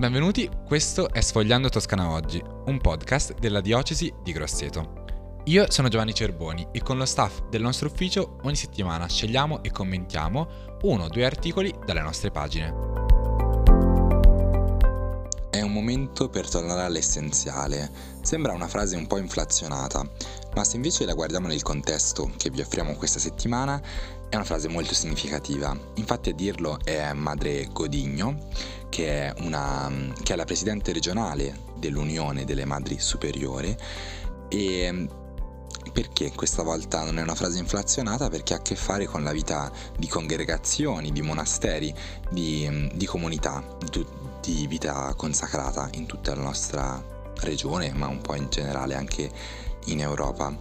Benvenuti, questo è Sfogliando Toscana Oggi, un podcast della diocesi di Grosseto. Io sono Giovanni Cerboni e con lo staff del nostro ufficio ogni settimana scegliamo e commentiamo uno o due articoli dalle nostre pagine. È un momento per tornare all'essenziale. Sembra una frase un po' inflazionata, ma se invece la guardiamo nel contesto che vi offriamo questa settimana, è una frase molto significativa. Infatti a dirlo è Madre Godigno, che è, una, che è la presidente regionale dell'Unione delle Madri Superiori e perché questa volta non è una frase inflazionata? Perché ha a che fare con la vita di congregazioni, di monasteri, di, di comunità, di, di, vita consacrata in tutta la nostra regione, ma un po' in generale anche in Europa.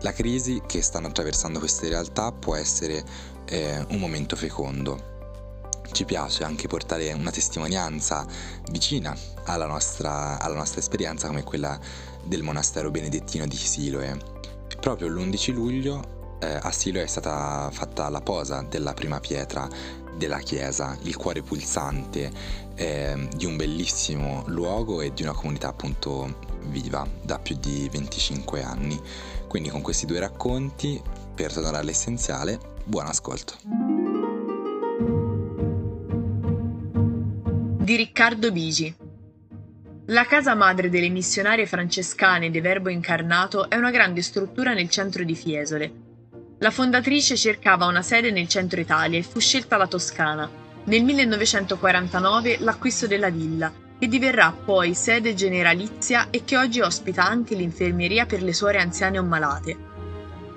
La crisi che stanno attraversando queste realtà può essere eh, un momento fecondo ci piace anche portare una testimonianza vicina alla nostra, alla nostra esperienza come quella del monastero benedettino di Siloe. Proprio l'11 luglio eh, a Siloe è stata fatta la posa della prima pietra della chiesa, il cuore pulsante eh, di un bellissimo luogo e di una comunità appunto viva da più di 25 anni. Quindi con questi due racconti, per tornare all'essenziale, buon ascolto. Di Riccardo Bigi. La casa madre delle missionarie francescane de Verbo Incarnato è una grande struttura nel centro di Fiesole. La fondatrice cercava una sede nel centro Italia e fu scelta la Toscana. Nel 1949 l'acquisto della villa, che diverrà poi sede generalizia e che oggi ospita anche l'infermieria per le suore anziane o malate.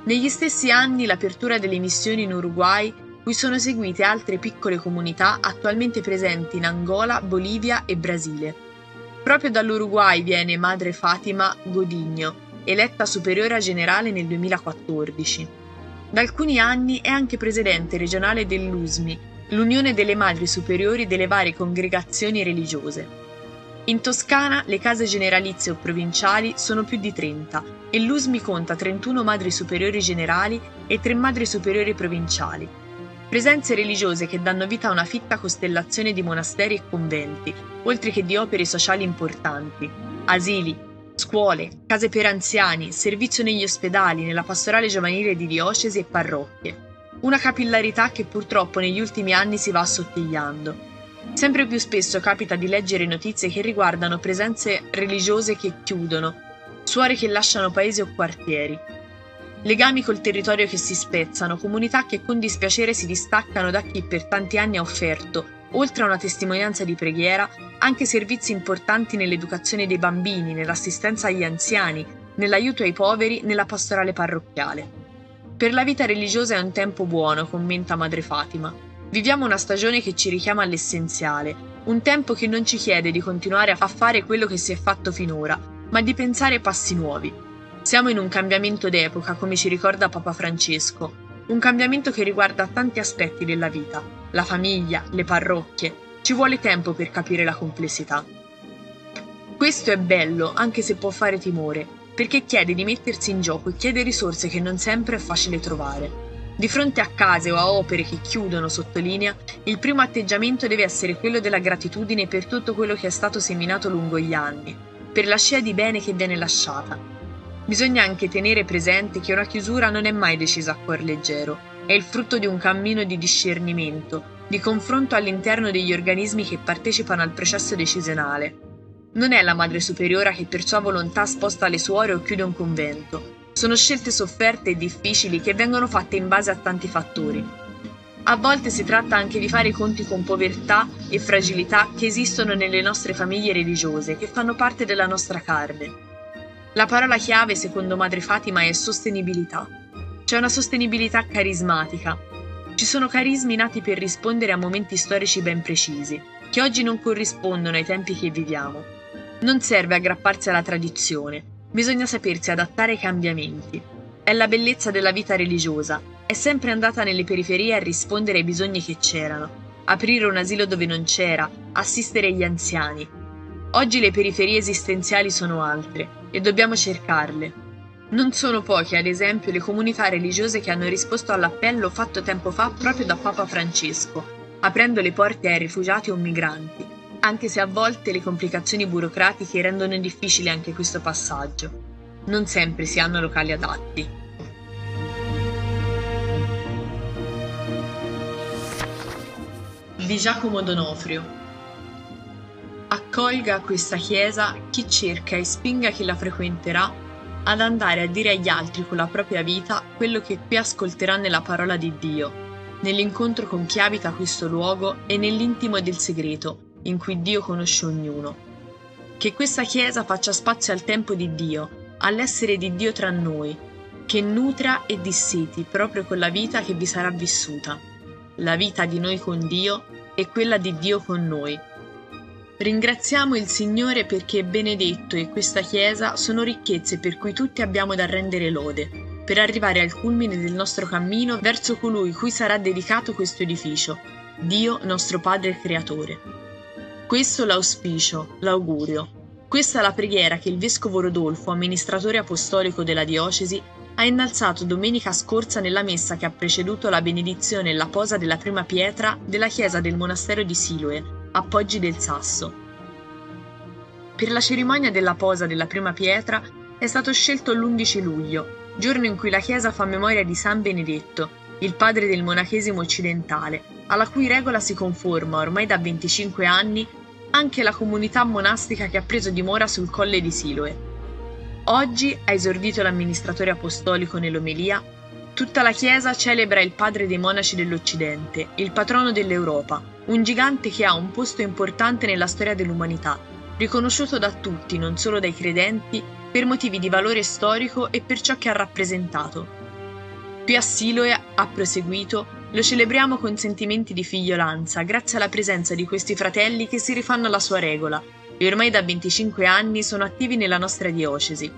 Negli stessi anni l'apertura delle missioni in Uruguay cui sono seguite altre piccole comunità attualmente presenti in Angola, Bolivia e Brasile. Proprio dall'Uruguay viene Madre Fatima Godigno, eletta superiora generale nel 2014. Da alcuni anni è anche presidente regionale dell'USMI, l'Unione delle Madri Superiori delle varie congregazioni religiose. In Toscana le case generalizie o provinciali sono più di 30 e l'USMI conta 31 madri superiori generali e 3 madri superiori provinciali, Presenze religiose che danno vita a una fitta costellazione di monasteri e conventi, oltre che di opere sociali importanti, asili, scuole, case per anziani, servizio negli ospedali, nella pastorale giovanile di diocesi e parrocchie. Una capillarità che purtroppo negli ultimi anni si va assottigliando. Sempre più spesso capita di leggere notizie che riguardano presenze religiose che chiudono, suore che lasciano paesi o quartieri, legami col territorio che si spezzano, comunità che con dispiacere si distaccano da chi per tanti anni ha offerto, oltre a una testimonianza di preghiera, anche servizi importanti nell'educazione dei bambini, nell'assistenza agli anziani, nell'aiuto ai poveri, nella pastorale parrocchiale. Per la vita religiosa è un tempo buono, commenta Madre Fatima. Viviamo una stagione che ci richiama all'essenziale, un tempo che non ci chiede di continuare a fare quello che si è fatto finora, ma di pensare passi nuovi, siamo in un cambiamento d'epoca, come ci ricorda Papa Francesco, un cambiamento che riguarda tanti aspetti della vita, la famiglia, le parrocchie. Ci vuole tempo per capire la complessità. Questo è bello, anche se può fare timore, perché chiede di mettersi in gioco e chiede risorse che non sempre è facile trovare. Di fronte a case o a opere che chiudono, sottolinea, il primo atteggiamento deve essere quello della gratitudine per tutto quello che è stato seminato lungo gli anni, per la scia di bene che viene lasciata, Bisogna anche tenere presente che una chiusura non è mai decisa a cuor leggero, è il frutto di un cammino di discernimento, di confronto all'interno degli organismi che partecipano al processo decisionale. Non è la madre superiora che per sua volontà sposta le suore o chiude un convento. Sono scelte sofferte e difficili che vengono fatte in base a tanti fattori. A volte si tratta anche di fare i conti con povertà e fragilità che esistono nelle nostre famiglie religiose, che fanno parte della nostra carne. La parola chiave, secondo Madre Fatima, è sostenibilità. C'è una sostenibilità carismatica. Ci sono carismi nati per rispondere a momenti storici ben precisi, che oggi non corrispondono ai tempi che viviamo. Non serve aggrapparsi alla tradizione, bisogna sapersi adattare ai cambiamenti. È la bellezza della vita religiosa, è sempre andata nelle periferie a rispondere ai bisogni che c'erano, aprire un asilo dove non c'era, assistere gli anziani. Oggi le periferie esistenziali sono altre e dobbiamo cercarle. Non sono poche, ad esempio, le comunità religiose che hanno risposto all'appello fatto tempo fa proprio da Papa Francesco, aprendo le porte ai rifugiati o migranti, anche se a volte le complicazioni burocratiche rendono difficile anche questo passaggio. Non sempre si hanno locali adatti. Di Giacomo Donofrio Accolga questa chiesa chi cerca e spinga chi la frequenterà ad andare a dire agli altri con la propria vita quello che qui ascolterà nella parola di Dio, nell'incontro con chi abita questo luogo e nell'intimo del segreto, in cui Dio conosce ognuno. Che questa chiesa faccia spazio al tempo di Dio, all'essere di Dio tra noi, che nutra e disseti proprio con la vita che vi sarà vissuta, la vita di noi con Dio e quella di Dio con noi Ringraziamo il Signore perché Benedetto e questa Chiesa sono ricchezze per cui tutti abbiamo da rendere lode, per arrivare al culmine del nostro cammino verso colui cui sarà dedicato questo edificio, Dio nostro Padre Creatore. Questo l'auspicio, l'augurio. Questa è la preghiera che il Vescovo Rodolfo, amministratore apostolico della diocesi, ha innalzato domenica scorsa nella messa che ha preceduto la benedizione e la posa della prima pietra della chiesa del monastero di Siloe, appoggi del sasso. Per la cerimonia della posa della prima pietra è stato scelto l'11 luglio, giorno in cui la Chiesa fa memoria di San Benedetto, il padre del monachesimo occidentale, alla cui regola si conforma ormai da 25 anni anche la comunità monastica che ha preso dimora sul colle di Siloe. Oggi, ha esordito l'amministratore apostolico nell'omelia, tutta la Chiesa celebra il padre dei monaci dell'Occidente, il patrono dell'Europa, un gigante che ha un posto importante nella storia dell'umanità, riconosciuto da tutti, non solo dai credenti, per motivi di valore storico e per ciò che ha rappresentato. Qui a Siloe, ha proseguito, lo celebriamo con sentimenti di figliolanza, grazie alla presenza di questi fratelli che si rifanno alla sua regola e ormai da 25 anni sono attivi nella nostra diocesi.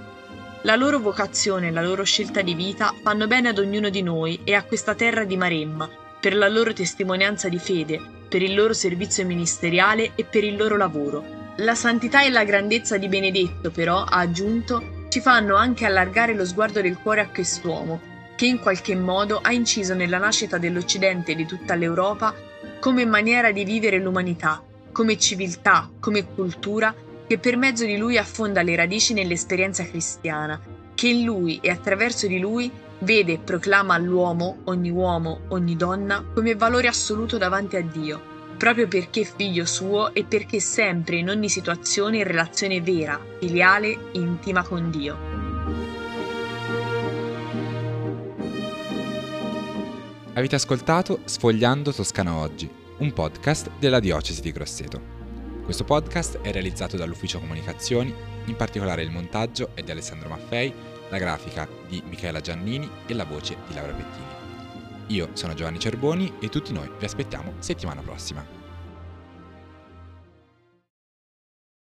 La loro vocazione e la loro scelta di vita fanno bene ad ognuno di noi e a questa terra di Maremma, per la loro testimonianza di fede, per il loro servizio ministeriale e per il loro lavoro. La santità e la grandezza di Benedetto, però, ha aggiunto, ci fanno anche allargare lo sguardo del cuore a quest'uomo, che in qualche modo ha inciso nella nascita dell'Occidente e di tutta l'Europa come maniera di vivere l'umanità, come civiltà, come cultura, che per mezzo di lui affonda le radici nell'esperienza cristiana, che in lui e attraverso di lui Vede e proclama all'uomo, ogni uomo, ogni donna, come valore assoluto davanti a Dio, proprio perché figlio suo e perché sempre in ogni situazione in relazione vera, filiale, intima con Dio. Avete ascoltato Sfogliando Toscana Oggi, un podcast della Diocesi di Grosseto. Questo podcast è realizzato dall'Ufficio Comunicazioni, in particolare il montaggio è di Alessandro Maffei la grafica di Michela Giannini e la voce di Laura Pettini. Io sono Giovanni Cerboni e tutti noi vi aspettiamo settimana prossima.